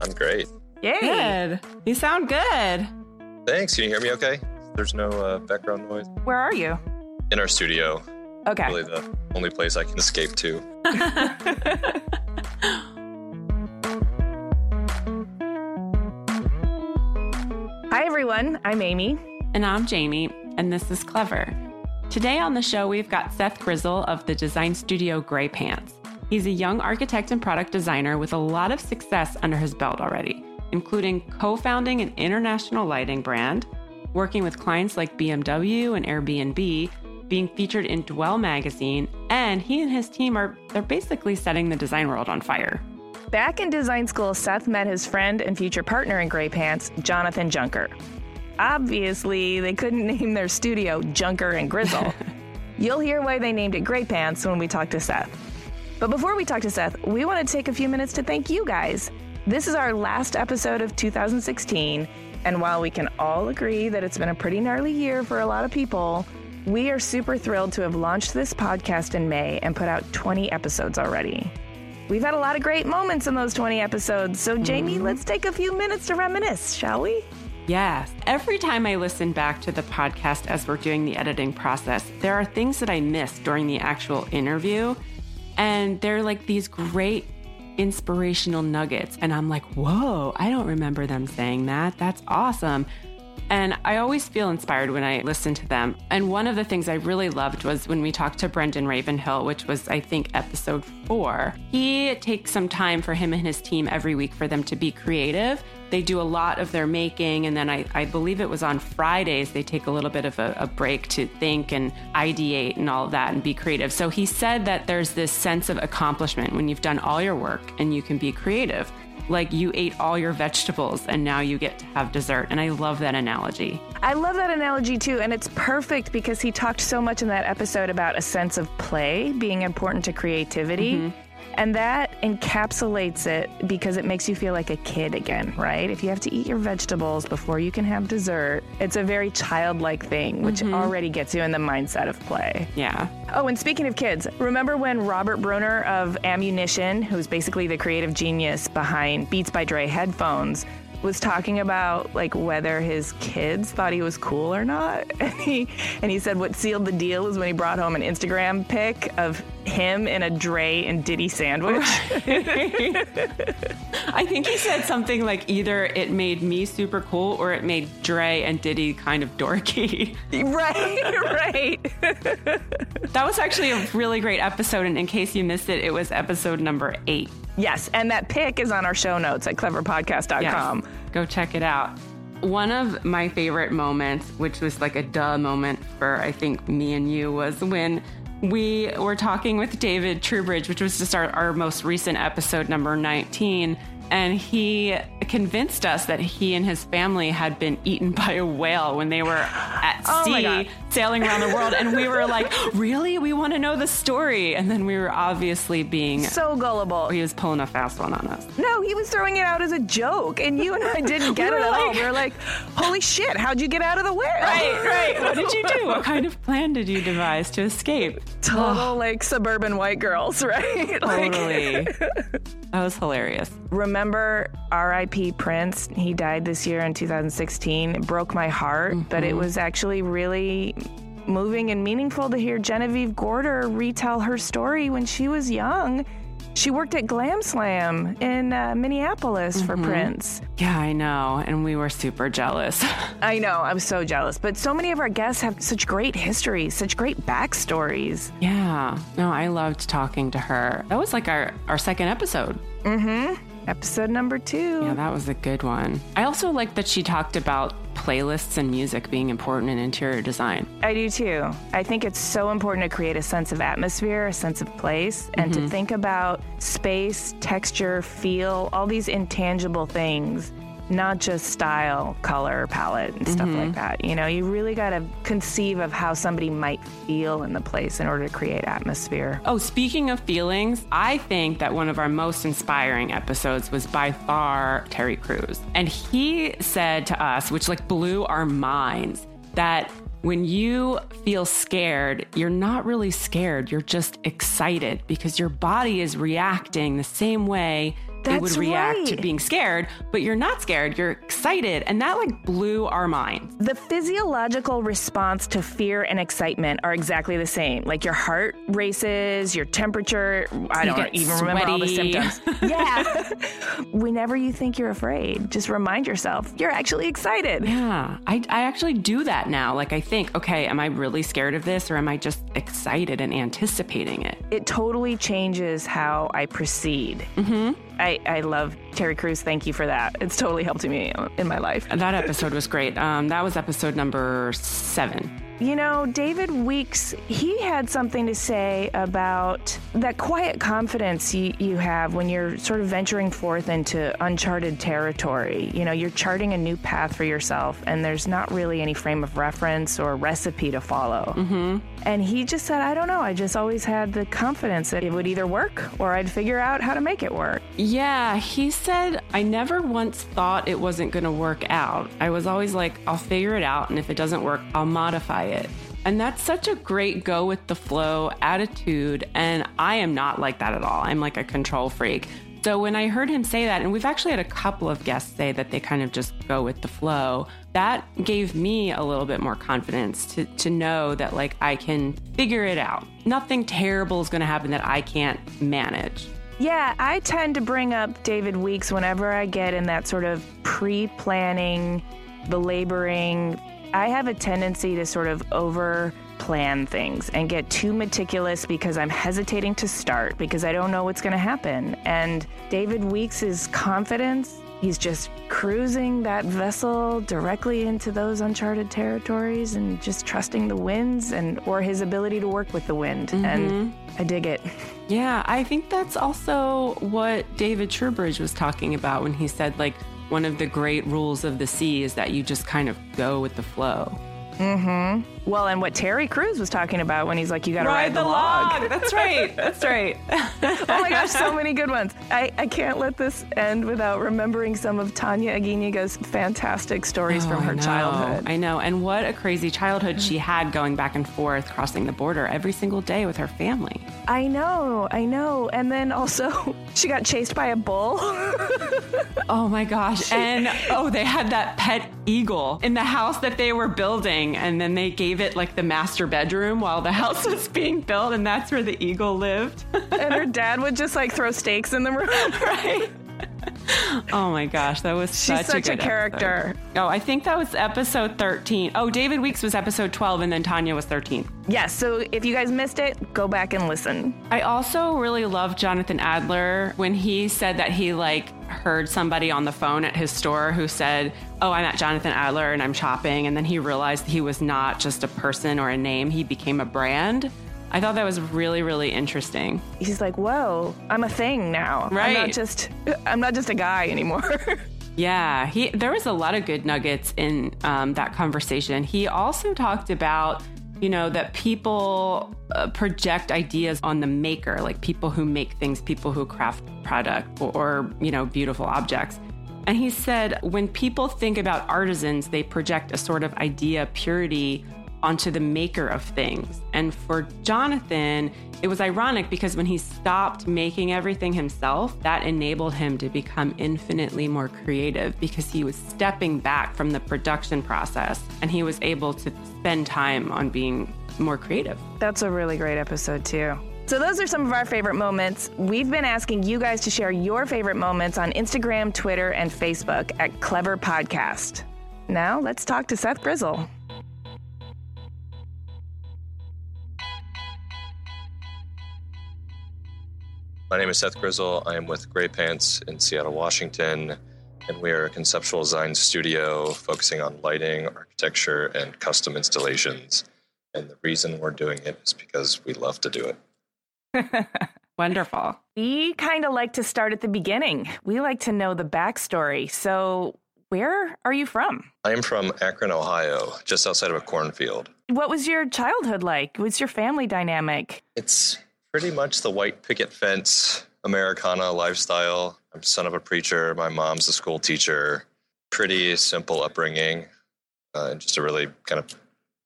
I'm great. Yay. Good. You sound good. Thanks. Can you hear me okay? There's no uh, background noise. Where are you? In our studio. Okay. Really the only place I can escape to. Hi, everyone. I'm Amy. And I'm Jaime, and this is Clever. Today on the show, we've got Seth Grizzle of the design studio graypants. He's a young architect and product designer with a lot of success under his belt already, including co founding an international lighting brand, working with clients like BMW and Airbnb, being featured in Dwell magazine, and he and his team are they're basically setting the design world on fire. Back in design school, Seth met his friend and future partner in graypants, Jonathan Junker. Obviously, they couldn't name their studio Junker and Grizzle. You'll hear why they named it graypants when we talk to Seth. But before we talk to Seth, we want to take a few minutes to thank you guys. This is our last episode of 2016, and while we can all agree that it's been a pretty gnarly year for a lot of people, we are super thrilled to have launched this podcast in May and put out 20 episodes already. We've had a lot of great moments in those 20 episodes, so Jaime, mm-hmm. let's take a few minutes to reminisce, shall we? Yes. Every time I listen back to the podcast as we're doing the editing process, there are things that I missed during the actual interview. And they're like these great inspirational nuggets. And I'm like, whoa, I don't remember them saying that. That's awesome. And I always feel inspired when I listen to them. And one of the things I really loved was when we talked to Brendan Ravenhill, which was, I think, episode four. He takes some time for him and his team every week for them to be creative. They do a lot of their making, and then I, I believe it was on Fridays, they take a little bit of a, a break to think and ideate and all of that and be creative. So he said that there's this sense of accomplishment when you've done all your work and you can be creative like you ate all your vegetables and now you get to have dessert. And I love that analogy. I love that analogy too. And it's perfect because he talked so much in that episode about a sense of play being important to creativity. Mm-hmm. And that encapsulates it because it makes you feel like a kid again, right? If you have to eat your vegetables before you can have dessert, it's a very childlike thing, which mm-hmm. already gets you in the mindset of play. Yeah. Oh, and speaking of kids, remember when Robert Brunner of Ammunition, who's basically the creative genius behind Beats by Dre headphones, was talking about like whether his kids thought he was cool or not. And he and he said what sealed the deal was when he brought home an Instagram pic of him in a Dre and Diddy sandwich. I think he said something like either it made me super cool or it made Dre and Diddy kind of dorky. right, right. that was actually a really great episode and in case you missed it, it was episode number 8. Yes, and that pic is on our show notes at cleverpodcast.com. Yes, go check it out. One of my favorite moments, which was like a duh moment for I think me and you, was when we were talking with David Trubridge, which was just our, our most recent episode, number 19 and he convinced us that he and his family had been eaten by a whale when they were at oh sea sailing around the world. And we were like really? We want to know the story. And then we were obviously being so gullible. He was pulling a fast one on us. No he was throwing it out as a joke and you and i didn't get we it at like, all we were like holy shit how'd you get out of the whale? Right right. What did you do? What kind of plan did you devise to escape? Total like suburban white girls right? Totally. That was hilarious. Remember R.I.P. Prince. He died this year in 2016. It broke my heart, mm-hmm. but it mm-hmm. was actually really moving and meaningful to hear Genevieve Gorder retell her story when she was young. She worked at Glam Slam in uh, Minneapolis for Prince. Yeah, I know. And we were super jealous. I know, I was so jealous. But so many of our guests have such great histories, such great backstories. yeah. No, I loved talking to her. That was like our, our second episode. Episode number two. Yeah, that was a good one. I also like that she talked about playlists and music being important in interior design. I do too. I think it's so important to create a sense of atmosphere, a sense of place, and to mm-hmm. think about space, texture, feel, all these intangible things, not just style, color, palette, and stuff like mm-hmm. that. You know, you really got to conceive of how somebody might feel in the place in order to create atmosphere. Oh, speaking of feelings, I think that one of our most inspiring episodes was by far Terry Crews. And he said to us, which like blew our minds, that when you feel scared, you're not really scared, you're just excited because your body is reacting the same way it would That's react to being scared, but you're not scared, you're excited. And that like blew our minds. The physiological response to fear and excitement are exactly the same. Like your heart races, your temperature, I You don't even remember all the symptoms. yeah. Whenever you think you're afraid, just remind yourself you're actually excited. Yeah, I, I actually do that now. Like, I think, okay, am I really scared of this or am I just excited and anticipating it? It totally changes how I proceed. Mm-hmm. I, I love Terry Crews. Thank you for that. It's totally helped me in my life. That episode was great. Um, that was episode number seven. You know, David Weeks, he had something to say about that quiet confidence you, you have when you're sort of venturing forth into uncharted territory. You know, you're charting a new path for yourself, and there's not really any frame of reference or recipe to follow. Mm-hmm. And he just said, I don't know, I just always had the confidence that it would either work or I'd figure out how to make it work. Yeah, he said, I never once thought it wasn't going to work out. I was always like, I'll figure it out, and if it doesn't work, I'll modify it. And that's such a great go with the flow attitude. And I am not like that at all. I'm like a control freak. So when I heard him say that, and we've actually had a couple of guests say that they kind of just go with the flow, that gave me a little bit more confidence to, to know that like I can figure it out. Nothing terrible is going to happen that I can't manage. Yeah, I tend to bring up David Weeks whenever I get in that sort of pre planning, belaboring. I have a tendency to sort of over plan things and get too meticulous because I'm hesitating to start because I don't know what's going to happen. And David Weeks' confidence, he's just cruising that vessel directly into those uncharted territories and just trusting the winds and or his ability to work with the wind. Mm-hmm. And I dig it. Yeah, I think that's also what David Trubridge was talking about when he said, like, one of the great rules of the sea is that you just kind of go with the flow. Mm-hmm. Well, and what Terry Crews was talking about when he's like, you got to ride, the, log. That's right. That's right. oh my gosh, so many good ones. I, I can't let this end without remembering some of Tanya Aguiñiga's fantastic stories from Oh, her I childhood. I know. And what a crazy childhood she had going back and forth, crossing the border every single day with her family. I know, I know. And then also, she got chased by a bull. Oh my gosh. And oh, they had that pet eagle in the house that they were building. And then they gave it like the master bedroom while the house was being built. And that's where the eagle lived. and her dad would just like throw stakes in the room. right? Oh my gosh, that was She's such, such a good character. episode. Oh, I think that was episode 13. Oh, David Weeks was episode 12 and then Tanya was 13. Yes, so if you guys missed it, go back and listen. I also really love Jonathan Adler when he said that he like heard somebody on the phone at his store who said, "Oh, I'm at Jonathan Adler and I'm shopping." And then he realized he was not just a person or a name, he became a brand. I thought that was really really interesting. He's like, "Whoa, I'm a thing now. I'm not just I'm not just a guy anymore." Yeah, he there was a lot of good nuggets in um, that conversation. He also talked about you know that people uh, project ideas on the maker, like people who make things, people who craft product or, or you know beautiful objects. And he said when people think about artisans, they project a sort of idea purity onto the maker of things. And for Jonathan, it was ironic because when he stopped making everything himself, that enabled him to become infinitely more creative because he was stepping back from the production process and he was able to spend time on being more creative. That's a really great episode, too. So, those are some of our favorite moments. We've been asking you guys to share your favorite moments on Instagram, Twitter, and Facebook at Clever Podcast. Now, let's talk to Seth Grizzle. My name is Seth Grizzle. I am with graypants in Seattle, Washington, and we are a conceptual design studio focusing on lighting, architecture, and custom installations. And the reason we're doing it is because we love to do it. Wonderful. We kind of like to start at the beginning. We like to know the backstory. So, where are you from? I am from Akron, Ohio, just outside of a cornfield. What was your childhood like? What's your family dynamic? It's pretty much the white picket fence Americana lifestyle. I'm son of a preacher. My mom's a school teacher. Pretty simple upbringing, uh, just a really kind of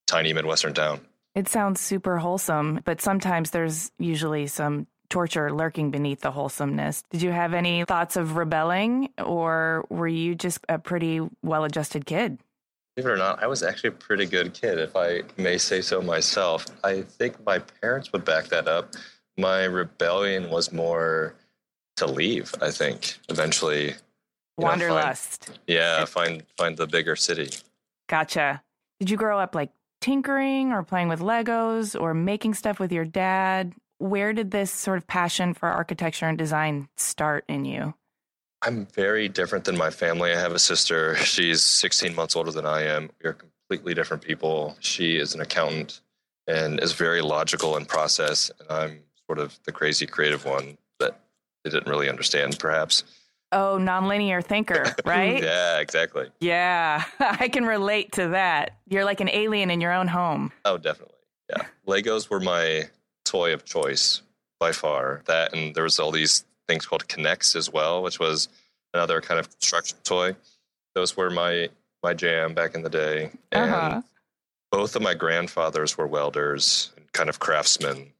tiny Midwestern town. It sounds super wholesome, but sometimes there's usually some torture lurking beneath the wholesomeness. Did you have any thoughts of rebelling, or were you just a pretty well adjusted kid? Believe it or not, I was actually a pretty good kid, if I may say so myself. I think my parents would back that up. My rebellion was more to leave, I think, eventually. you know, find- Wanderlust. yeah, find find the bigger city. Gotcha. Did you grow up like tinkering or playing with Legos or making stuff with your dad? Where did this sort of passion for architecture and design start in you? I'm very different than my family. I have a sister. She's 16 months older than I am. We're completely different people. She is an accountant and is very logical in process, and I'm sort of the crazy creative one that they didn't really understand, perhaps. Oh, nonlinear thinker, right? yeah, exactly. Yeah, I can relate to that. You're like an alien in your own home. Oh, definitely. Yeah. Legos were my toy of choice by far. That and there was all these things called K'Nex as well, which was another kind of construction toy. Those were my my jam back in the day. And Uh-huh. both of my grandfathers were welders and kind of craftsmen.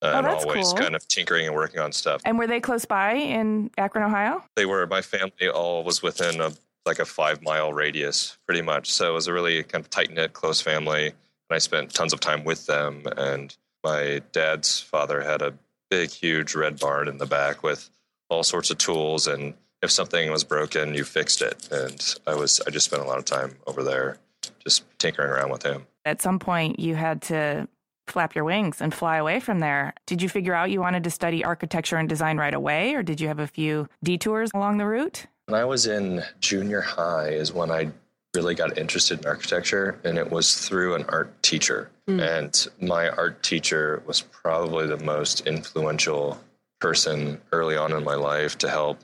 Uh, Oh, and always cool. kind of tinkering and working on stuff. And were they close by in Akron, Ohio? They were my family all was within a like a five mile radius, pretty much. So it was a really kind of tight knit, close family, and I spent tons of time with them. And my dad's father had a big, huge red barn in the back with all sorts of tools, and if something was broken, you fixed it. And I was I just spent a lot of time over there, just tinkering around with him. At some point, you had to flap your wings and fly away from there. Did you figure out you wanted to study architecture and design right away, or did you have a few detours along the route? When I was in junior high is when I really got interested in architecture, and it was through an art teacher. Hmm. And my art teacher was probably the most influential person early on in my life to help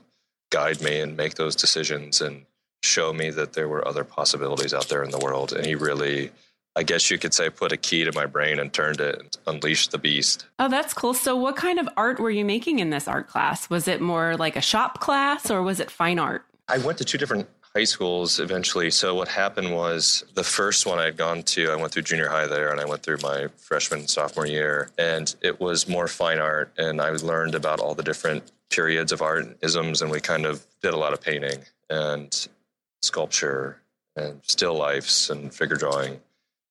guide me and make those decisions and show me that there were other possibilities out there in the world. And he really, I guess you could say, put a key to my brain and turned it and unleashed the beast. Oh, that's cool. So, what kind of art were you making in this art class? Was it more like a shop class or was it fine art? I went to two different high schools eventually. So what happened was the first one I had gone to, I went through junior high there and I went through my freshman and sophomore year and it was more fine art and I learned about all the different periods of art and isms and we kind of did a lot of painting and sculpture and still lifes and figure drawing.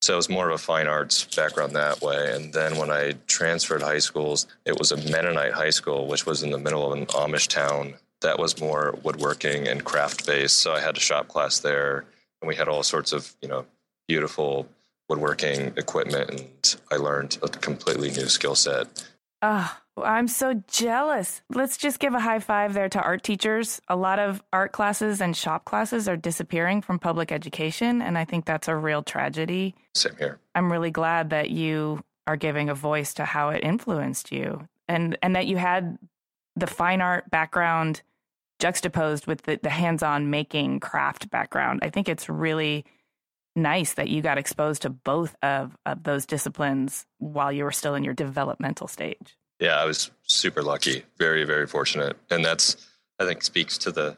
So it was more of a fine arts background that way. And then when I transferred high schools, it was a Mennonite high school, which was in the middle of an Amish town that was more woodworking and craft based. So I had a shop class there, and we had all sorts of you know beautiful woodworking equipment, and I learned a completely new skill set. Oh, I'm so jealous. Let's just give a high five there to art teachers. A lot of art classes and shop classes are disappearing from public education, and I think that's a real tragedy. Same here. I'm really glad that you are giving a voice to how it influenced you and and that you had the fine art background juxtaposed with the, the hands-on making craft background. I think it's really nice that you got exposed to both of, of those disciplines while you were still in your developmental stage. Yeah, I was super lucky, very very fortunate, and that's I think speaks to the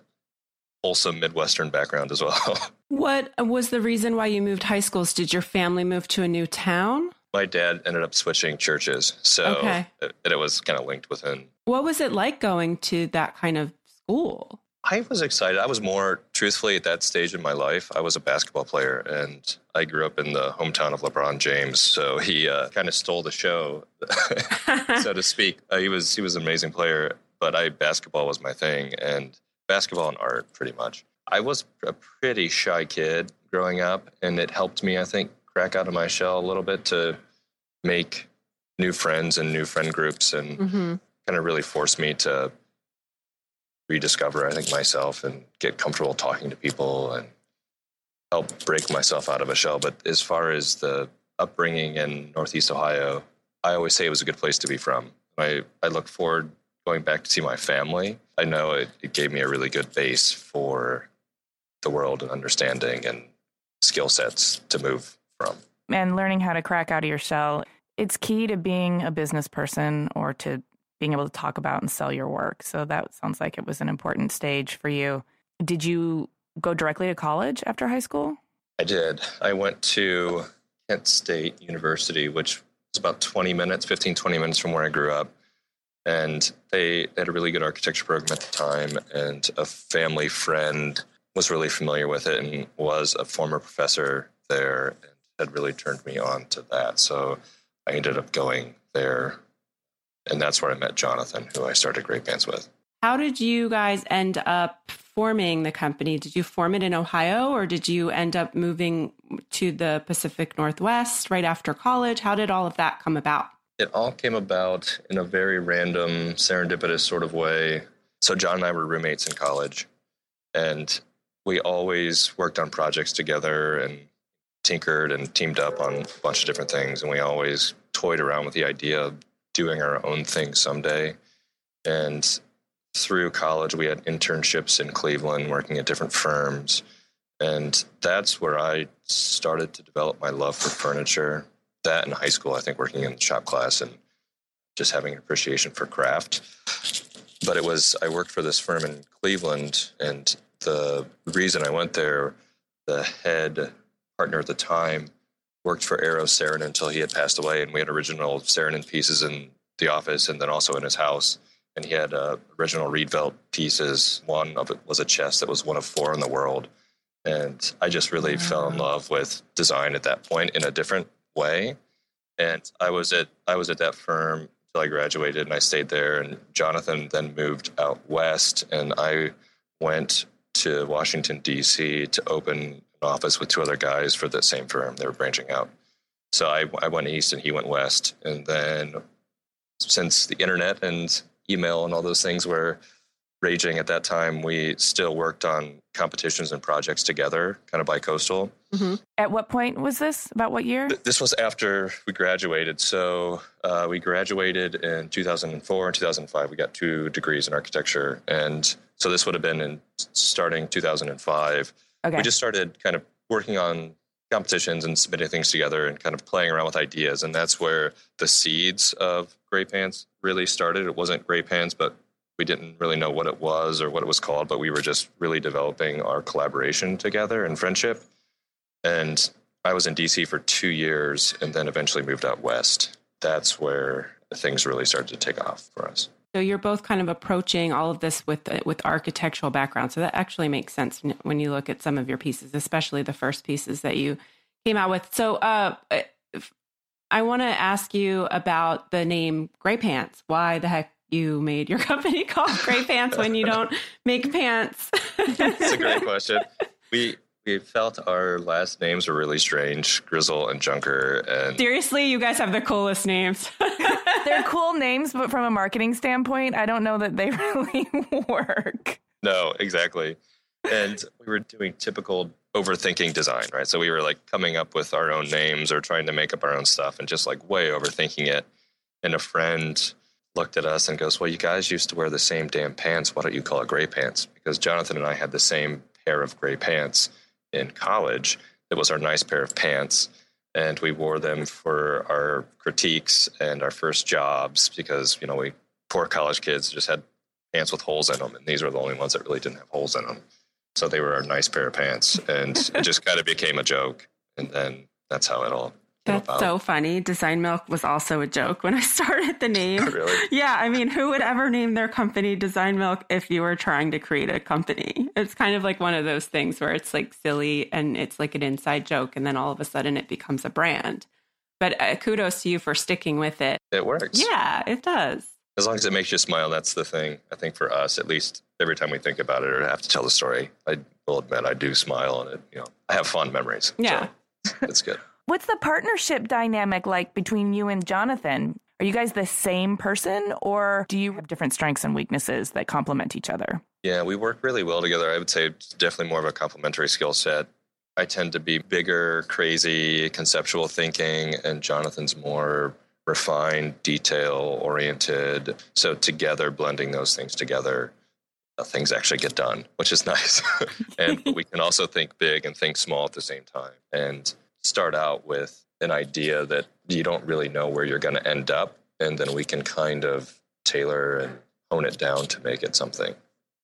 wholesome Midwestern background as well. What was the reason why you moved high schools? Did your family move to a new town? My dad ended up switching churches, so Okay. it, it was kind of linked within What was it like going to that kind of school? I was excited. I was more, truthfully, at that stage in my life, I was a basketball player and I grew up in the hometown of LeBron James. So he uh, kind of stole the show, so to speak. Uh, he was he was an amazing player, but I basketball was my thing and basketball and art pretty much. I was a pretty shy kid growing up, and it helped me, I think, crack out of my shell a little bit to make new friends and new friend groups and mm-hmm. kind of really forced me to rediscover, I think, myself and get comfortable talking to people and help break myself out of a shell. But as far as the upbringing in Northeast Ohio, I always say it was a good place to be from. I, I look forward going back to see my family. I know it, it gave me a really good base for the world and understanding and skill sets to move from. And learning how to crack out of your shell, it's key to being a business person or to being able to talk about and sell your work. So that sounds like it was an important stage for you. Did you go directly to college after high school? I did. I went to Kent State University, which was about 20 minutes, 15, 20 minutes from where I grew up. And they had a really good architecture program at the time. And a family friend was really familiar with it and was a former professor there and had really turned me on to that. So I ended up going there and that's where I met Jonathan, who I started graypants with. How did you guys end up forming the company? Did you form it in Ohio or did you end up moving to the Pacific Northwest right after college? How did all of that come about? It all came about in a very random, serendipitous sort of way. So, John and I were roommates in college, and we always worked on projects together and tinkered and teamed up on a bunch of different things. And we always toyed around with the idea of doing our own thing someday. And through college, we had internships in Cleveland, working at different firms. And that's where I started to develop my love for furniture. That in high school, I think working in the shop class and just having an appreciation for craft. But it was, I worked for this firm in Cleveland, and the reason I went there, the head partner at the time worked for Eero Saarinen until he had passed away, and we had original Saarinen pieces in the office and then also in his house. And he had uh, original Rietveld pieces. One of it was a chest that was one of four in the world. And I just really wow. fell in love with design at that point in a different way. And I was at I was at that firm until I graduated, and I stayed there. And Jonathan then moved out west, and I went to Washington D.C. to open office with two other guys for the same firm. They were branching out. So I, I went east and he went west. And then since the internet and email and all those things were raging at that time, we still worked on competitions and projects together, kind of bi coastal. Mm-hmm. At what point was this? About what year? This was after we graduated. So uh, we graduated in 2004 and 2005. We got two degrees in architecture. And so this would have been in starting 2005. Okay. We just started kind of working on competitions and submitting things together and kind of playing around with ideas. And that's where the seeds of graypants really started. It wasn't graypants, but we didn't really know what it was or what it was called, but we were just really developing our collaboration together and friendship. And I was in DC for two years and then eventually moved out west. That's where things really started to take off for us. So you're both kind of approaching all of this with with architectural background. So that actually makes sense when you look at some of your pieces, especially the first pieces that you came out with. So uh, I want to ask you about the name graypants. Why the heck you made your company called graypants when you don't make pants? That's a great question. We we felt our last names were really strange, Grizzle and Junker. And seriously, you guys have the coolest names. They're cool names, but from a marketing standpoint, I don't know that they really work. No, exactly. And we were doing typical overthinking design, right? So we were like coming up with our own names or trying to make up our own stuff and just like way overthinking it. And a friend looked at us and goes, Well, you guys used to wear the same damn pants. Why don't you call it gray pants? Because Jonathan and I had the same pair of gray pants in college. It was our nice pair of pants. And we wore them for our critiques and our first jobs because, you know, we poor college kids just had pants with holes in them. And these were the only ones that really didn't have holes in them. So they were a nice pair of pants. And it just kind of became a joke. And then that's how it all That's about. so funny. Design Milk was also a joke when I started the name. really? Yeah, I mean, who would ever name their company Design Milk if you were trying to create a company? It's kind of like one of those things where it's like silly and it's like an inside joke, and then all of a sudden it becomes a brand. But uh, kudos to you for sticking with it. It works. Yeah, it does. As long as it makes you smile, that's the thing. I think for us, at least, every time we think about it or have to tell the story, I will admit I do smile and it. You know, I have fond memories. Yeah. so it's good. What's the partnership dynamic like between you and Jonathan? Are you guys the same person or do you have different strengths and weaknesses that complement each other? Yeah, we work really well together. I would say definitely more of a complementary skill set. I tend to be bigger, crazy, conceptual thinking, and Jonathan's more refined, detail oriented. So together, blending those things together, uh, things actually get done, which is nice. and we can also think big and think small at the same time, and start out with an idea that you don't really know where you're going to end up, and then we can kind of tailor and hone it down to make it something.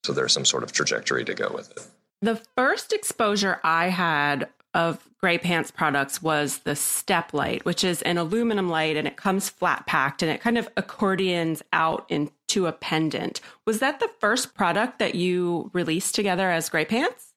So there's some sort of trajectory to go with it. The first exposure I had of graypants products was the Step Light, which is an aluminum light and it comes flat packed and it kind of accordions out into a pendant. Was that the first product that you released together as graypants?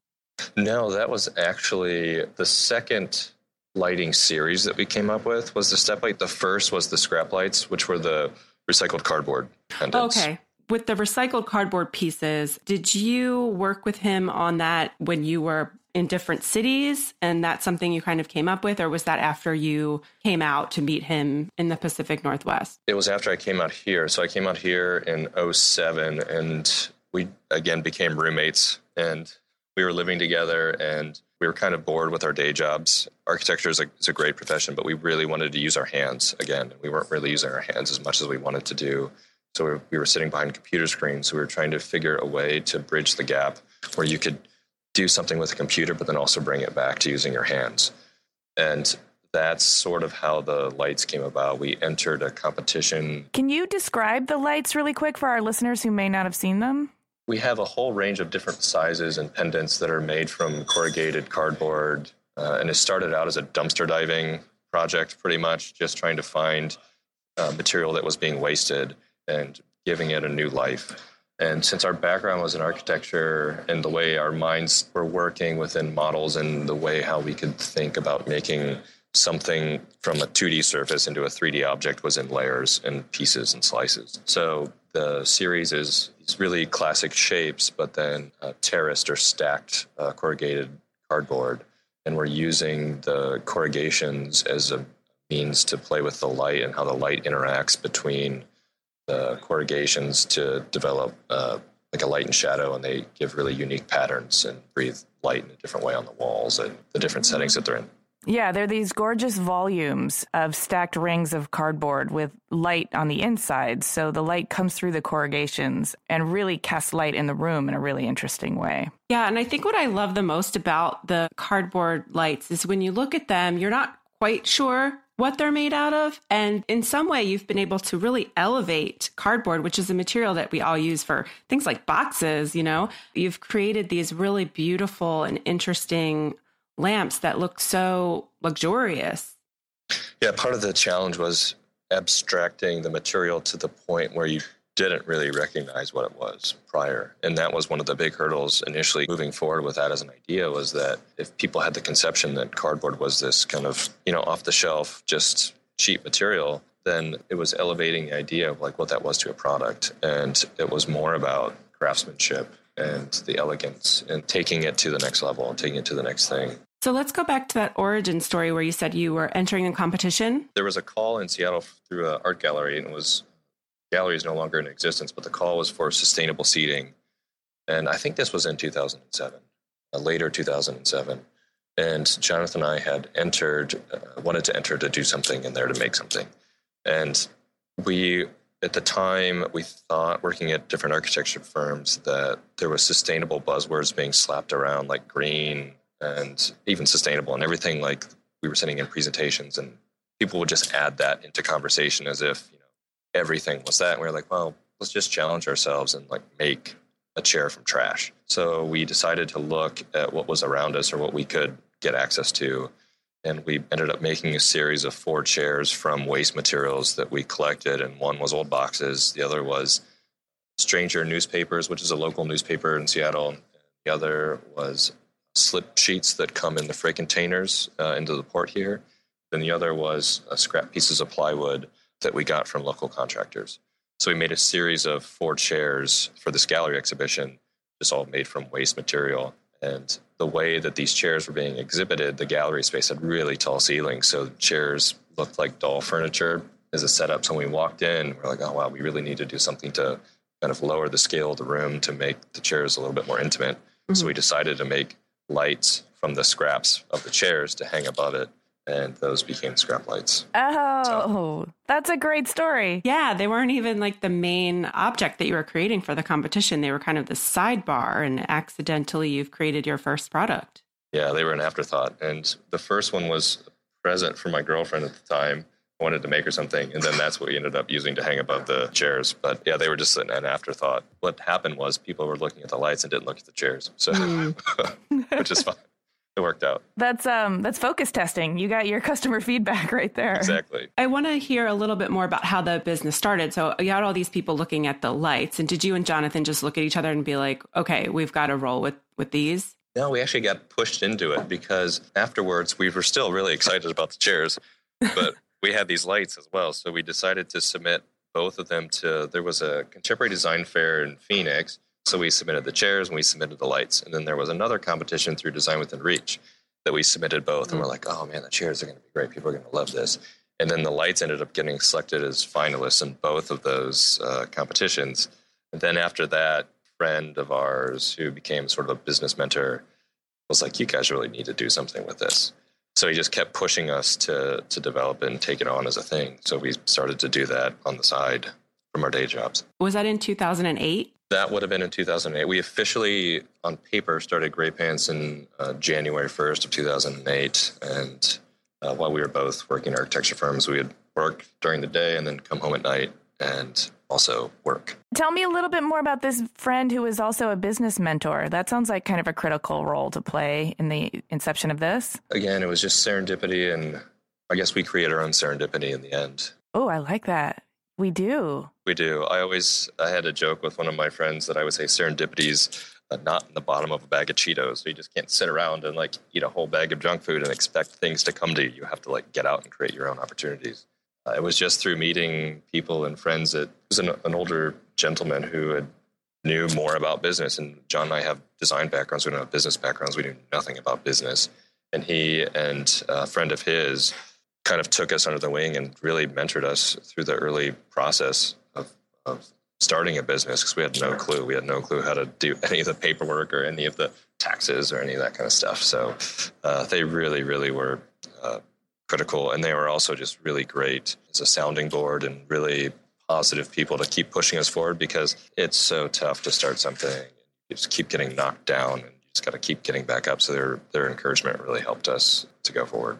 No, that was actually the second lighting series that we came up with was the step light. The first was the scrap lights, which were the recycled cardboard pendants. Okay. With the recycled cardboard pieces, did you work with him on that when you were in different cities and that's something you kind of came up with or was that after you came out to meet him in the Pacific Northwest? It was after I came out here. So I came out here in 07 and we again became roommates and we were living together and we were kind of bored with our day jobs. Architecture is a, is a great profession, but we really wanted to use our hands again. We weren't really using our hands as much as we wanted to do. So we, we were sitting behind computer screens. So we were trying to figure a way to bridge the gap where you could do something with a computer, but then also bring it back to using your hands. And that's sort of how the lights came about. We entered a competition. Can you describe the lights really quick for our listeners who may not have seen them? We have a whole range of different sizes and pendants that are made from corrugated cardboard. Uh, and it started out as a dumpster diving project, pretty much, just trying to find uh, material that was being wasted and giving it a new life. And since our background was in architecture and the way our minds were working within models and the way how we could think about making something from a 2D surface into a 3D object was in layers and pieces and slices. So the series is, is really classic shapes, but then uh, terraced or stacked uh, corrugated cardboard. And we're using the corrugations as a means to play with the light and how the light interacts between the corrugations to develop uh, like a light and shadow, and they give really unique patterns and breathe light in a different way on the walls and the different settings that they're in. Yeah, they're these gorgeous volumes of stacked rings of cardboard with light on the inside. So the light comes through the corrugations and really casts light in the room in a really interesting way. Yeah, and I think what I love the most about the cardboard lights is when you look at them, you're not quite sure what they're made out of. And in some way, you've been able to really elevate cardboard, which is a material that we all use for things like boxes. You know, you've created these really beautiful and interesting lamps that look so luxurious. Yeah, part of the challenge was abstracting the material to the point where you didn't really recognize what it was prior. And that was one of the big hurdles initially moving forward with that as an idea was that if people had the conception that cardboard was this kind of, you know, off the shelf, just cheap material, then it was elevating the idea of like what that was to a product. And it was more about craftsmanship and the elegance and taking it to the next level and taking it to the next thing. So let's go back to that origin story where you said you were entering a competition. There was a call in Seattle through an art gallery and it was gallery is no longer in existence, but the call was for sustainable seating. And I think this was in 2007, uh, later 2007. And Jonathan and I had entered, uh, wanted to enter to do something in there to make something. And we, at the time, we thought working at different architecture firms that there was sustainable buzzwords being slapped around like green and even sustainable and everything like we were sending in presentations and people would just add that into conversation as if, you know, everything was that. And we were like, well, let's just challenge ourselves and like make a chair from trash. So we decided to look at what was around us or what we could get access to. and we ended up making a series of four chairs from waste materials that we collected. And one was old boxes, the other was Stranger Newspapers, which is a local newspaper in Seattle. The other was slip sheets that come in the freight containers uh, into the port here. Then the other was uh, scrap pieces of plywood that we got from local contractors. So we made a series of four chairs for this gallery exhibition, just all made from waste material. And the way that these chairs were being exhibited, the gallery space had really tall ceilings. So chairs looked like doll furniture as a setup. So when we walked in, we're like, oh, wow, we really need to do something to kind of lower the scale of the room to make the chairs a little bit more intimate. Mm-hmm. So we decided to make lights from the scraps of the chairs to hang above it and those became scrap lights. Oh, so. that's a great story. Yeah, they weren't even like the main object that you were creating for the competition. They were kind of the sidebar, and accidentally you've created your first product. Yeah, they were an afterthought. And the first one was a present for my girlfriend at the time. I wanted to make or something, and then that's what we ended up using to hang above the chairs. But yeah, they were just an, an afterthought. What happened was people were looking at the lights and didn't look at the chairs, so mm. which is fine it worked out. That's um that's focus testing. You got your customer feedback right there. Exactly. I want to hear a little bit more about how the business started. So you had all these people looking at the lights, and did you and Jonathan just look at each other and be like, "Okay, we've got to roll with with these"? No, we actually got pushed into it because afterwards we were still really excited about the chairs, but we had these lights as well. So we decided to submit both of them to. There was a contemporary design fair in Phoenix so we submitted the chairs and we submitted the lights. And then there was another competition through Design Within Reach that we submitted both. And we're like, oh man, the chairs are going to be great. People are going to love this. And then the lights ended up getting selected as finalists in both of those uh, competitions. And then after that, friend of ours who became sort of a business mentor was like, you guys really need to do something with this. So he just kept pushing us to to develop it and take it on as a thing. So we started to do that on the side from our day jobs. Was that in 2008? That would have been in 2008. We officially, on paper, started graypants in uh, January 1st of 2008. And uh, while we were both working in architecture firms, we would work during the day and then come home at night and also work. Tell me a little bit more about this friend who is also a business mentor. That sounds like kind of a critical role to play in the inception of this. Again, it was just serendipity, and I guess we create our own serendipity in the end. Oh, I like that. We do. We do. I always I had a joke with one of my friends that I would say serendipity's uh, not in the bottom of a bag of Cheetos. So you just can't sit around and like eat a whole bag of junk food and expect things to come to you. You have to like get out and create your own opportunities. It was just through meeting people and friends that was an, an older gentleman who had knew more about business. And John and I have design backgrounds. We don't have business backgrounds. We knew nothing about business. And he and a friend of his kind of took us under the wing and really mentored us through the early process of, of starting a business because we had no clue. We had no clue how to do any of the paperwork or any of the taxes or any of that kind of stuff. So uh, they really, really were uh, critical. And they were also just really great as a sounding board and really positive people to keep pushing us forward because it's so tough to start something. You just keep getting knocked down and you just got to keep getting back up. So their, their encouragement really helped us to go forward.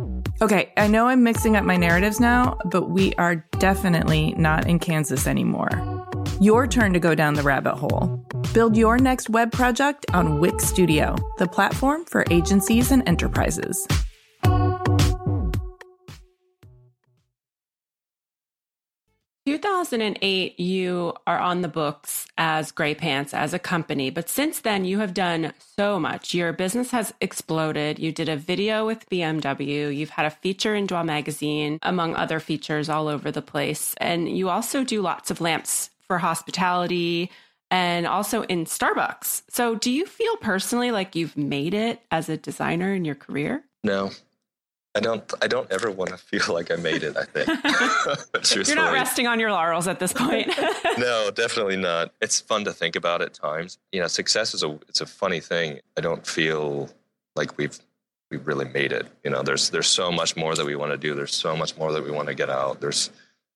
Okay, I know I'm mixing up my narratives now, but we are definitely not in Kansas anymore. Your turn to go down the rabbit hole. Build your next web project on Wix Studio, the platform for agencies and enterprises. 2008, you are on the books as graypants as a company, but since then you have done so much. Your business has exploded. You did a video with BMW, you've had a feature in Dwell Magazine, among other features all over the place. And you also do lots of lamps for hospitality and also in Starbucks. So, do you feel personally like you've made it as a designer in your career? No, I don't. I don't ever want to feel like I made it. I think you're not resting on your laurels at this point. no, definitely not. It's fun to think about at times. You know, success is a. It's a funny thing. I don't feel like we've we've really made it. You know, there's there's so much more that we want to do. There's so much more that we want to get out. There's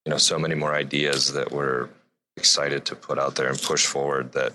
you know so many more ideas that we're excited to put out there and push forward that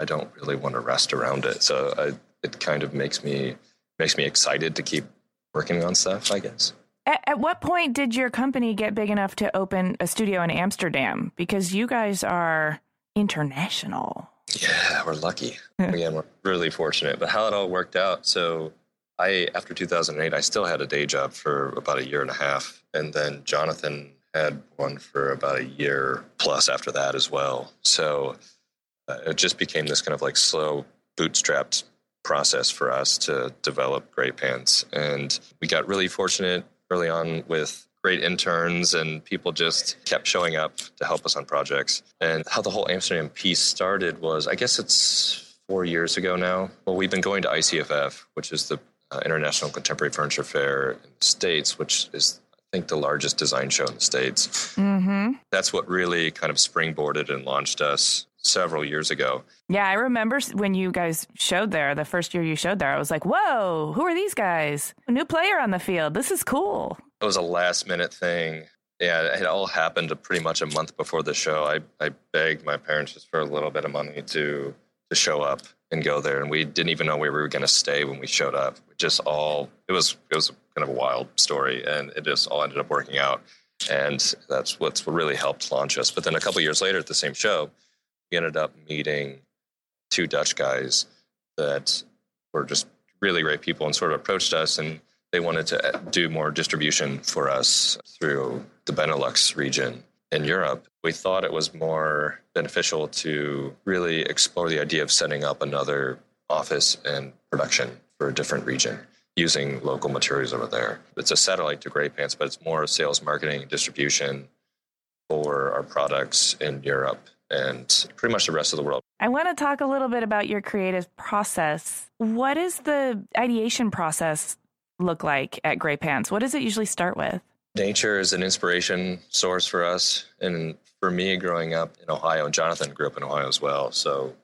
I don't really want to rest around it. So I, it kind of makes me makes me excited to keep working on stuff, I guess. At, at, what point did your company get big enough to open a studio in Amsterdam? Because you guys are international. Yeah, we're lucky. Again, we're really fortunate. But how it all worked out. So, I after 2008, I still had a day job for about a year and a half, and then Jonathan had one for about a year plus after that as well. So, uh, it just became this kind of like slow bootstrapped process for us to develop graypants. And we got really fortunate early on with great interns and people just kept showing up to help us on projects. And how the whole Amsterdam piece started was, I guess it's four years ago now. Well, we've been going to ICFF, which is the uh, International Contemporary Furniture Fair in the States, which is I think the largest design show in the States. Mm-hmm. That's what really kind of springboarded and launched us several years ago. Yeah, I remember when you guys showed there, the first year you showed there, I was like, whoa, who are these guys? A new player on the field. This is cool. It was a last minute thing. Yeah, it all happened pretty much a month before the show. I, I begged my parents just for a little bit of money to to show up and go there, and we didn't even know where we were going to stay when we showed up. just all it was it was kind of a wild story, and it just all ended up working out, and that's what's what really helped launch us. But then a couple years later, at the same show, we ended up meeting two Dutch guys that were just really great people and sort of approached us and they wanted to uh, do more distribution for us through the Benelux region in Europe. We thought it was more beneficial to really explore the idea of setting up another office and production for a different region using local materials over there. It's a satellite to graypants, but it's more sales, marketing, and distribution for our products in Europe and pretty much the rest of the world. I want to talk a little bit about your creative process. What does the ideation process look like at graypants? What does it usually start with? Nature is an inspiration source for us. And for me, growing up in Ohio, and Jonathan grew up in Ohio as well. So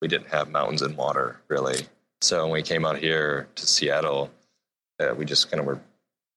we didn't have mountains and water really. So when we came out here to Seattle, uh, we just kind of were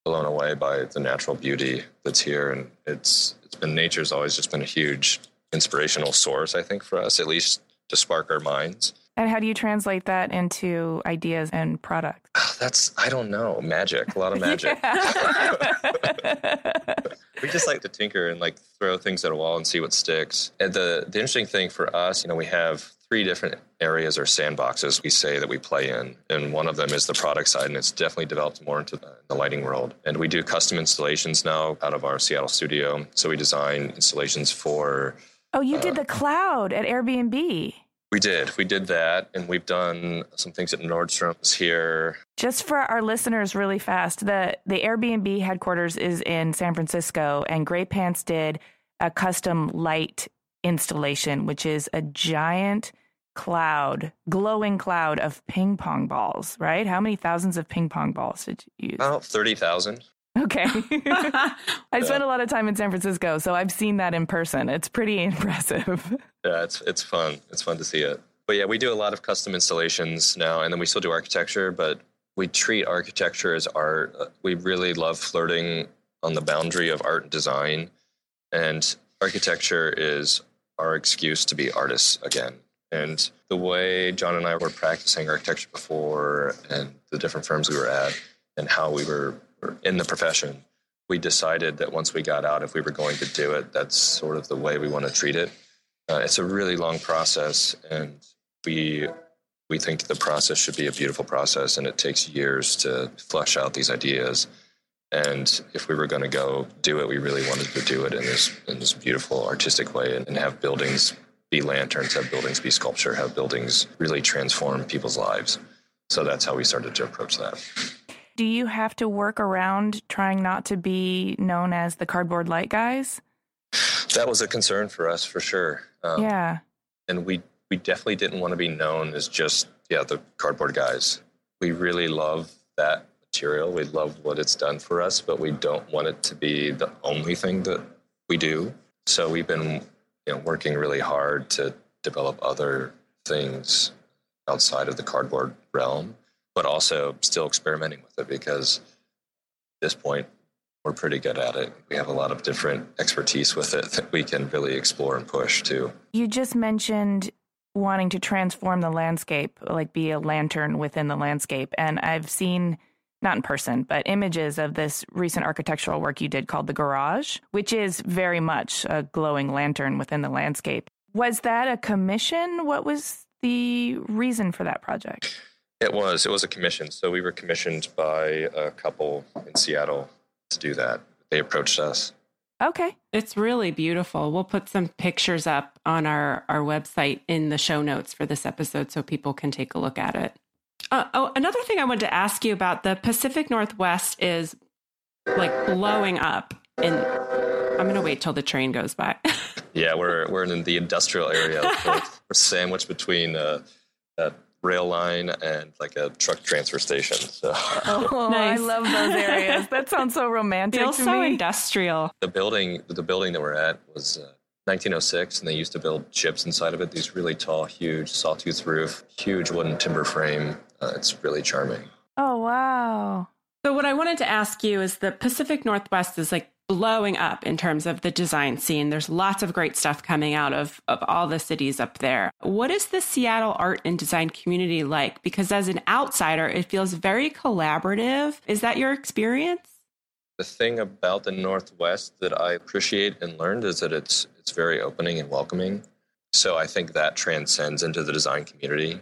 blown away by the natural beauty that's here. And it's, it's been nature's always just been a huge inspirational source, I think, for us, at least to spark our minds. And how do you translate that into ideas and products? Ah, that's, I don't know, magic, a lot of magic. we just like to tinker and like throw things at a wall and see what sticks. And the, the interesting thing for us, you know, we have three different areas or sandboxes we say that we play in. And one of them is the product side, and it's definitely developed more into the lighting world. And we do custom installations now out of our Seattle studio. So we design installations for. Oh, you uh, did the cloud at Airbnb. We did. We did that. And we've done some things at Nordstrom's here. Just for our listeners, really fast the, the Airbnb headquarters is in San Francisco, and graypants did a custom light installation, which is a giant cloud, glowing cloud of ping pong balls, right? How many thousands of ping pong balls did you use? About 30,000. Okay. I spent a lot of time in San Francisco, so I've seen that in person. It's pretty impressive. Yeah, it's it's fun. It's fun to see it. But yeah, we do a lot of custom installations now, and then we still do architecture, but we treat architecture as art. Uh, we really love flirting on the boundary of art and design, and architecture is our excuse to be artists again. And the way John and I were practicing architecture before, and the different firms we were at, and how we were in the profession, we decided that once we got out, if we were going to do it, that's sort of the way we want to treat it. Uh, it's a really long process, and we we think the process should be a beautiful process, and it takes years to flesh out these ideas. And if we were going to go do it, we really wanted to do it in this in this beautiful artistic way, and, and have buildings be lanterns, have buildings be sculpture, have buildings really transform people's lives. So that's how we started to approach that. Do you have to work around trying not to be known as the cardboard light guys? That was a concern for us for sure. Um, yeah. And we we definitely didn't want to be known as just yeah the cardboard guys. We really love that material. We love what it's done for us, but we don't want it to be the only thing that we do. So we've been you know working really hard to develop other things outside of the cardboard realm but also still experimenting with it because at this point we're pretty good at it. We have a lot of different expertise with it that we can really explore and push too. You just mentioned wanting to transform the landscape, like be a lantern within the landscape. And I've seen, not in person, but images of this recent architectural work you did called The Garage, which is very much a glowing lantern within the landscape. Was that a commission? What was the reason for that project? It was. It was a commission. So we were commissioned by a couple in Seattle to do that. They approached us. Okay. It's really beautiful. We'll put some pictures up on our, our website in the show notes for this episode so people can take a look at it. Uh, oh, another thing I wanted to ask you about the Pacific Northwest is like blowing up. And I'm going to wait till the train goes by. yeah, we're, we're in the industrial area. we're sandwiched between uh, uh, rail line and like a truck transfer station. So Oh, Nice. I love those areas. That sounds so romantic Feels to so me. industrial. the building, the building that we're at was uh, 1906, and they used to build ships inside of it. These really tall, huge sawtooth roof, huge wooden timber frame. Uh, it's really charming. oh, wow. So, what I wanted to ask you is the Pacific Northwest is like blowing up in terms of the design scene. There's lots of great stuff coming out of, of all the cities up there. What is the Seattle art and design community like? Because as an outsider, it feels very collaborative. Is that your experience? The thing about the Northwest that I appreciate and learned is that it's it's very opening and welcoming. So I think that transcends into the design community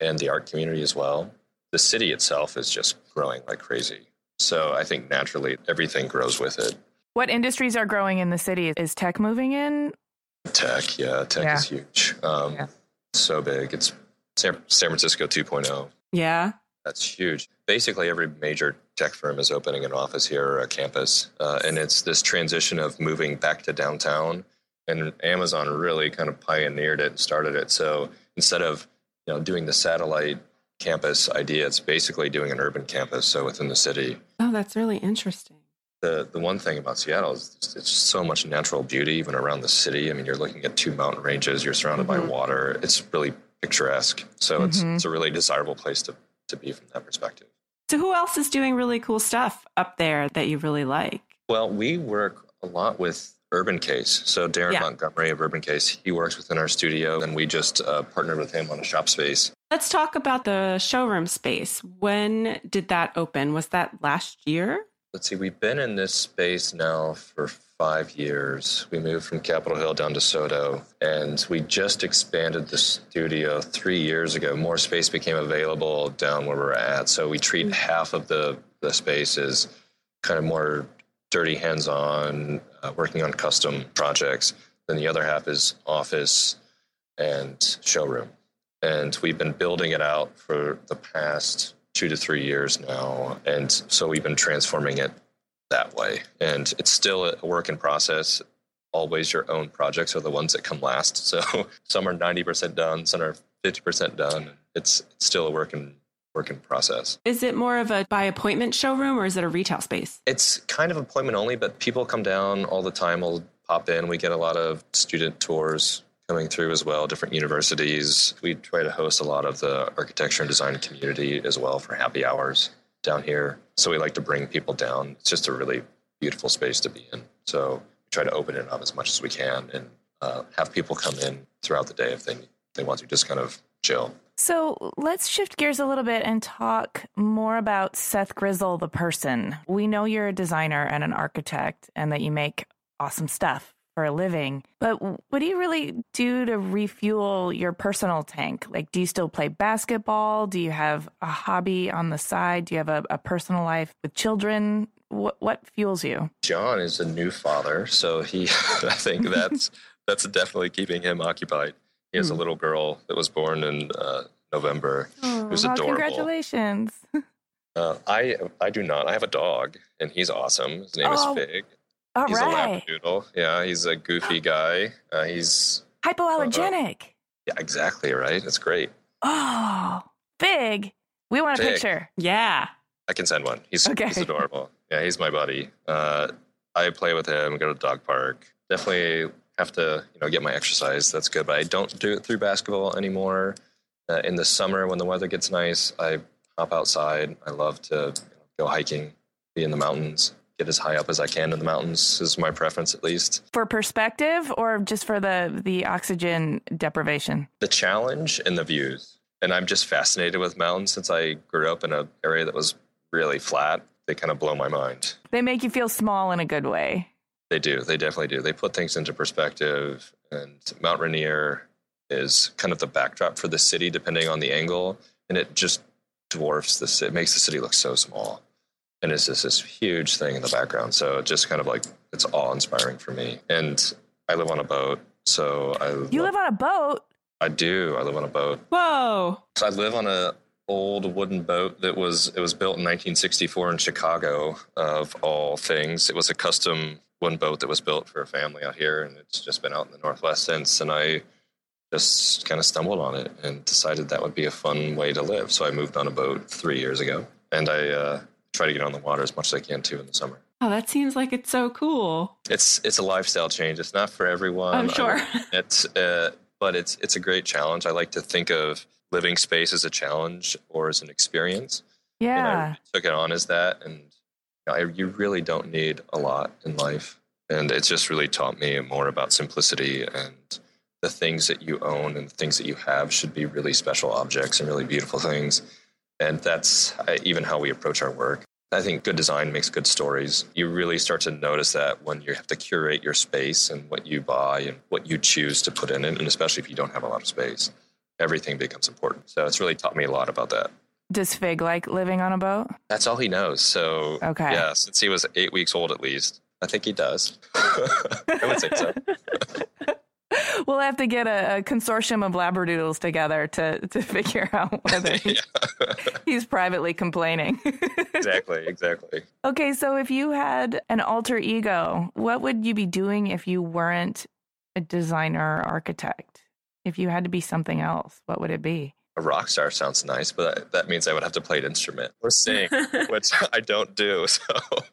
and the art community as well. The city itself is just growing like crazy. So I think naturally everything grows with it. What industries are growing in the city? Is tech moving in? Tech, yeah, tech Yeah. is huge. Um, Yeah. So big. It's San, San Francisco 2.0. Yeah. That's huge. Basically, every major tech firm is opening an office here or a campus. Uh, and it's this transition of moving back to downtown. And Amazon really kind of pioneered it and started it. So instead of you know doing the satellite campus idea, it's basically doing an urban campus. So within the city. Oh, that's really interesting. The, the one thing about Seattle is it's so much natural beauty even around the city. I mean, you're looking at two mountain ranges, you're surrounded by water. It's really picturesque. So it's, it's a really desirable place to, to be from that perspective. So, who else is doing really cool stuff up there that you really like? Well, we work a lot with Urbancase. So Darin Yeah. Montgomery of Urbancase, he works within our studio, and we just uh, partnered with him on a shop space. Let's talk about the showroom space. When did that open? Was that last year? Let's see, we've been in this space now for five years. We moved from Capitol Hill down to SoDo, and we just expanded the studio three years ago. More space became available down where we're at. So we treat half of the, the space as kind of more dirty hands on, uh, working on custom projects. Then the other half is office and showroom. And we've been building it out for the past two to three years now. And so we've been transforming it that way. And it's still a work in process. Always your own projects are the ones that come last. So some are 90% done, some are 50% done. It's, it's still a work in, work in process. Is it more of a by appointment showroom or is it a retail space? It's kind of appointment only, but people come down all the time. We'll pop in. We get a lot of student tours coming through as well, different universities. We try to host a lot of the architecture and design community as well for happy hours down here. So we like to bring people down. It's just a really beautiful space to be in. So we try to open it up as much as we can and uh, have people come in throughout the day if they they want to just kind of chill. So let's shift gears a little bit and talk more about Seth Grizzle, the person. We know you're a designer and an architect and that you make awesome stuff for a living. But what do you really do to refuel your personal tank? Like, do you still play basketball? Do you have a hobby on the side? Do you have a, a personal life with children? What, what fuels you? John is a new father, so he I think that's that's definitely keeping him occupied. He has a little girl that was born in uh, November who's Oh, adorable. congratulations. Uh, I I do not. I have a dog, and he's awesome. His name Oh, is Fig. All he's a right. labradoodle. Yeah, he's a goofy guy. Uh, he's Hypoallergenic. yeah, exactly right. That's great. Oh, big. We want a Fig. picture. Yeah. I can send one. He's Okay. he's adorable. Yeah, he's my buddy. Uh, I play with him. Go to the dog park. Definitely have to you know get my exercise. That's good. But I don't do it through basketball anymore. Uh, in the summer when the weather gets nice, I hop outside. I love to you know, go hiking, be in the mountains, get as high up as I can in the mountains. Is my preference at least. For perspective or just for the the oxygen deprivation? the challenge and the views. And I'm just fascinated with mountains since I grew up in an area that was really flat. They kind of blow my mind. They make you feel small in a good way. They do. They definitely do. They put things into perspective. And Mount Rainier is kind of the backdrop for the city, depending on the angle. And it just dwarfs the city. It makes the city look so small. And it's just this huge thing in the background. So it just kind of like, it's awe inspiring for me. And I live on a boat. So I, You live on a boat. I do. I live on a boat. Whoa. So I live on a old wooden boat that was it was built in 1964 in Chicago of all things. It was a custom wooden boat that was built for a family out here and it's just been out in the northwest since and I just kind of stumbled on it and decided that would be a fun way to live. So I moved on a boat three years ago, and I uh, try to get on the water as much as I can too in the summer. Oh, that seems like it's so cool. It's it's a lifestyle change. It's not for everyone. I'm sure. I, it's uh, but it's it's a great challenge. I like to think of living space as a challenge or as an experience. Yeah. Took it on as that, and you, know, I, you really don't need a lot in life, and it's just really taught me more about simplicity and the things that you own and the things that you have should be really special objects and really beautiful things. And that's uh, even how we approach our work. I think good design makes good stories. You really start to notice that when you have to curate your space and what you buy and what you choose to put in it, and especially if you don't have a lot of space, everything becomes important. So it's really taught me a lot about that. Does Fig like living on a boat? That's all he knows. So, Okay. yeah, since he was eight weeks old at least, I think he does. I would say so. We'll have to get a, a consortium of labradoodles together to, to figure out whether he- he's privately complaining. exactly, exactly. okay, so if you had an alter ego, what would you be doing if you weren't a designer or architect? If you had to be something else, what would it be? A rock star sounds nice, but that- that means I would have to play an instrument or sing, which I don't do. So,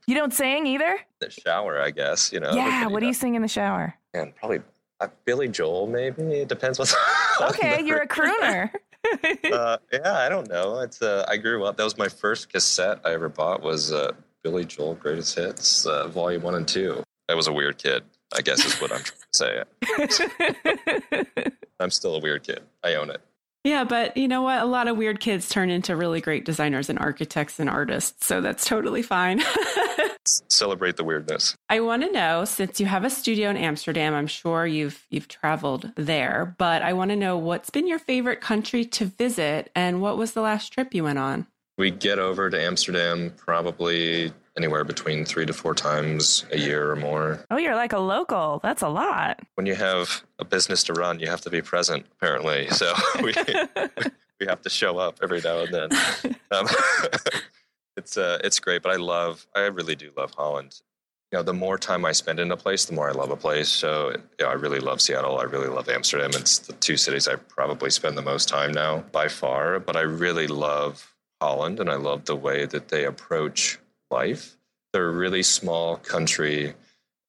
You don't sing either? the shower, I guess, you know. yeah, what do you does. sing in the shower? And probably uh, Billy Joel, maybe. It depends what's Okay, you're a crooner. uh, yeah, I don't know. It's uh, I grew up. That was my first cassette I ever bought. Was uh, Billy Joel Greatest Hits, uh, Volume One and Two. I was a weird kid. I guess is what I'm trying to say. I'm still a weird kid. I own it. Yeah, but you know what? A lot of weird kids turn into really great designers and architects and artists, so that's totally fine. Celebrate the weirdness. I want to know since you have a studio in Amsterdam, I'm sure you've you've traveled there, but I want to know what's been your favorite country to visit and what was the last trip you went on? We get over to Amsterdam probably anywhere between three to four times a year or more. oh, you're like a local. That's a lot. When you have a business to run, you have to be present, apparently. So we, we have to show up every now and then. Um, it's uh, it's great, but I love, I really do love Holland. You know, the more time I spend in a place, the more I love a place. So, you know, I really love Seattle. I really love Amsterdam. It's the two cities I probably spend the most time now by far. But I really love Holland, and I love the way that they approach life. They're a really small country,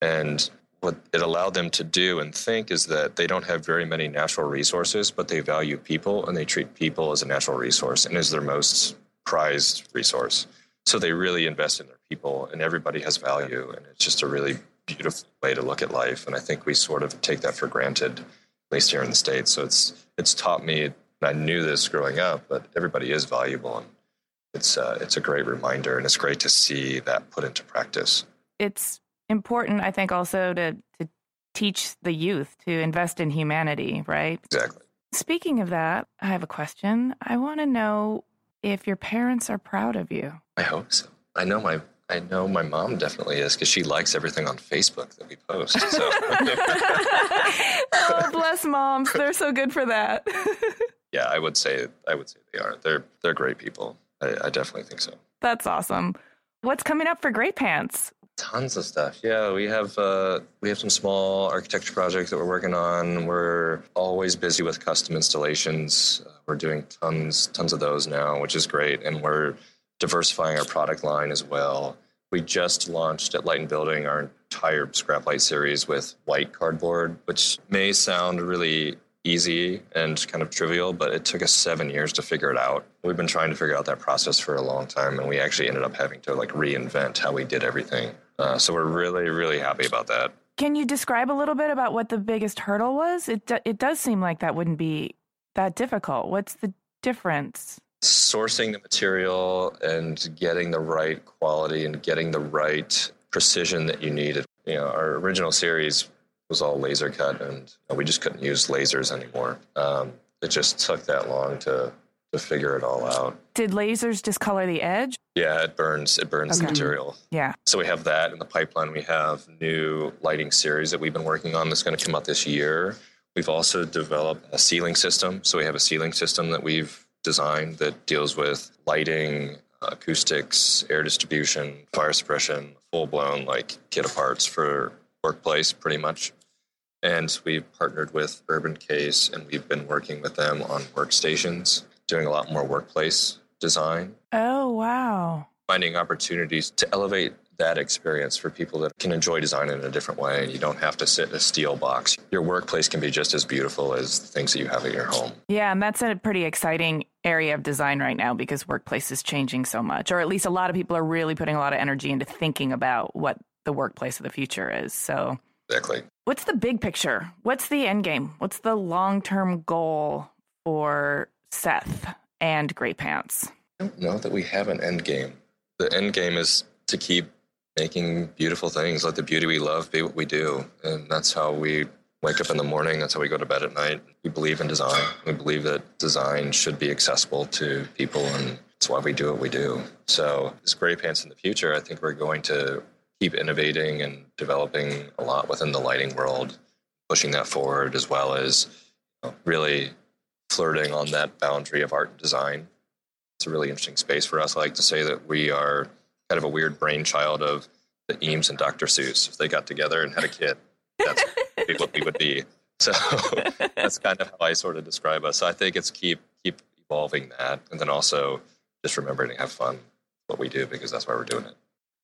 and what it allowed them to do and think is that they don't have very many natural resources, but they value people and they treat people as a natural resource and as their most prized resource. So they really invest in their people, and everybody has value, and it's just a really beautiful way to look at life. And I think we sort of take that for granted, at least here in the states. So it's it's taught me. And I knew this growing up, but everybody is valuable, and it's uh, it's a great reminder, and it's great to see that put into practice. It's important, I think, also to, to teach the youth to invest in humanity, right? Exactly. Speaking of that, I have a question. I want to know if your parents are proud of you. I hope so. I know my I know my mom definitely is because she likes everything on Facebook that we post. So oh, bless moms. They're so good for that. yeah, I would say I would say they are. They're they're great people. I, I definitely think so. That's awesome. What's coming up for graypants? Tons of stuff. Yeah, we have uh, we have some small architecture projects that we're working on. We're always busy with custom installations. Uh, we're doing tons tons of those now, which is great, and we're diversifying our product line as well. We just launched at Light and Building our entire scrap light series with white cardboard, which may sound really easy and kind of trivial, but it took us seven years to figure it out. We've been trying to figure out that process for a long time, and we actually ended up having to like reinvent how we did everything. Uh, so we're really, really happy about that. Can you describe a little bit about what the biggest hurdle was? It do, it does seem like that wouldn't be that difficult. What's the difference? Sourcing the material and getting the right quality and getting the right precision that you needed. You know, our original series was all laser cut, and we just couldn't use lasers anymore. Um, it just took that long to to figure it all out. Did lasers discolor the edge? Yeah, it burns. It burns the Okay. material. Yeah. So we have that in the pipeline. We have new lighting series that we've been working on that's going to come out this year. We've also developed a ceiling system. So we have a ceiling system that we've designed that deals with lighting, acoustics, air distribution, fire suppression, full blown like kit of parts for workplace pretty much. And we've partnered with Urbancase and we've been working with them on workstations, doing a lot more workplace design. Oh, wow. Finding opportunities to elevate that experience for people that can enjoy design in a different way. And you don't have to sit in a steel box. Your workplace can be just as beautiful as the things that you have at your home. Yeah, and that's a pretty exciting area of design right now because workplace is changing so much, or at least a lot of people are really putting a lot of energy into thinking about what the workplace of the future is. So, exactly. What's the big picture? What's the end game? What's the long term goal for Seth and graypants? I don't know that we have an end game. The end game is to keep making beautiful things. Let the beauty we love be what we do. And that's how we wake up in the morning. That's how we go to bed at night. We believe in design. We believe that design should be accessible to people, and that's why we do what we do. So, as graypants in the future, I think we're going to keep innovating and developing a lot within the lighting world, pushing that forward, as well as you know, really flirting on that boundary of art and design. It's a really interesting space for us. I like to say that we are kind of a weird brainchild of the Eames and Dr. Seuss. If they got together and had a kid, that's what we would be. So that's kind of how I sort of describe us. So I think it's keep keep evolving that, and then also just remembering to have fun what we do because that's why we're doing it.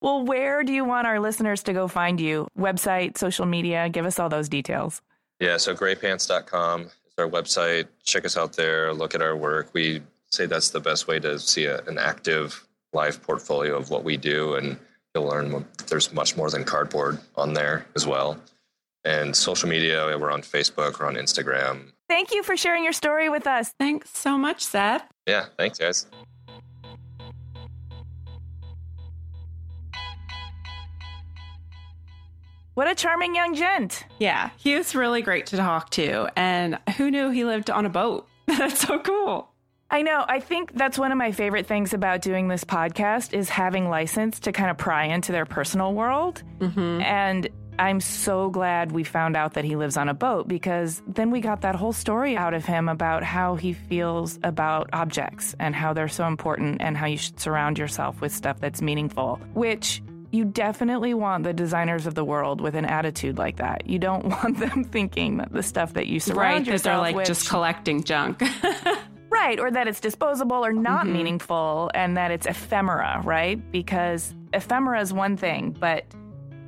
Well, where do you want our listeners to go find you? Website, social media? Give us all those details. Yeah, so graypants.com is our website. Check us out there. Look at our work. We say that's the best way to see a, an active live portfolio of what we do, and you'll learn there's much more than cardboard on there as well. And social media, we're on Facebook, we're on Instagram. Thank you for sharing your story with us. Thanks so much, Seth. Yeah, thanks, guys. What a charming young gent. Yeah, he was really great to talk to. And who knew he lived on a boat? That's so cool. I know. I think that's one of my favorite things about doing this podcast is having license to kind of pry into their personal world. Mm-hmm. And I'm so glad we found out that he lives on a boat because then we got that whole story out of him about how he feels about objects and how they're so important and how you should surround yourself with stuff that's meaningful, which you definitely want the designers of the world with an attitude like that. You don't want them thinking that the stuff that you surround right, yourself that they're like with just collecting junk. Right, or that it's disposable or not mm-hmm. meaningful and that it's ephemera, right? Because ephemera is one thing, but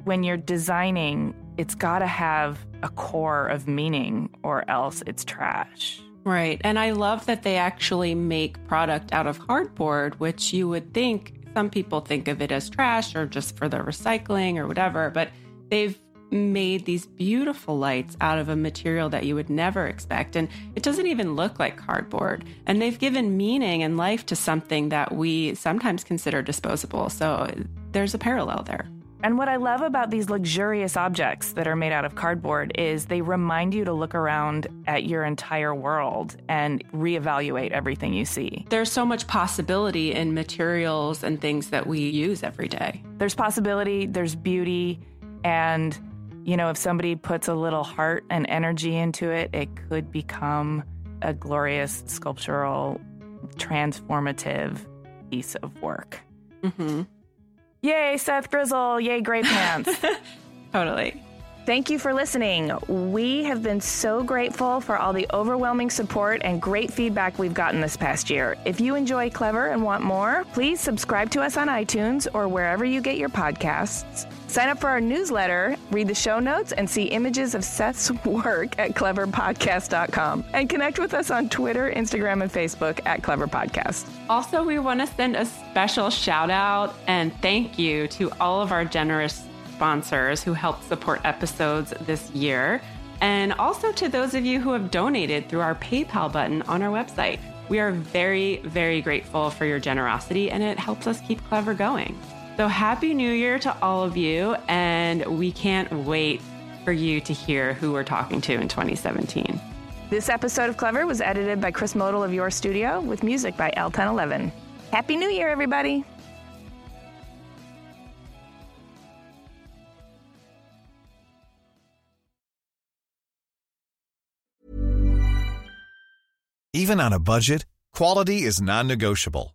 when you're designing, it's got to have a core of meaning or else it's trash. Right. And I love that they actually make product out of cardboard, which you would think some people think of it as trash or just for the recycling or whatever, but they've made these beautiful lights out of a material that you would never expect. And it doesn't even look like cardboard. And they've given meaning and life to something that we sometimes consider disposable. So there's a parallel there. And what I love about these luxurious objects that are made out of cardboard is they remind you to look around at your entire world and reevaluate everything you see. There's so much possibility in materials and things that we use every day. There's possibility, there's beauty, and you know, if somebody puts a little heart and energy into it, it could become a glorious sculptural, transformative piece of work. Mm-hmm. Yay, Seth Grizzle. Yay, graypants. totally. Thank you for listening. We have been so grateful for all the overwhelming support and great feedback we've gotten this past year. If you enjoy Clever and want more, please subscribe to us on iTunes or wherever you get your podcasts. Sign up for our newsletter, read the show notes, and see images of Seth's work at cleverpodcast.com. And connect with us on Twitter, Instagram, and Facebook at Clever Podcast. Also, we want to send a special shout out and thank you to all of our generous sponsors who helped support episodes this year, and also to those of you who have donated through our PayPal button on our website. We are very, very grateful for your generosity, and it helps us keep Clever going. So, Happy New Year to all of you, and we can't wait for you to hear who we're talking to in 2017. This episode of Clever was edited by Chris Modl of Your Studio with music by El Ten Eleven. Happy New Year, everybody! Even on a budget, quality is non negotiable.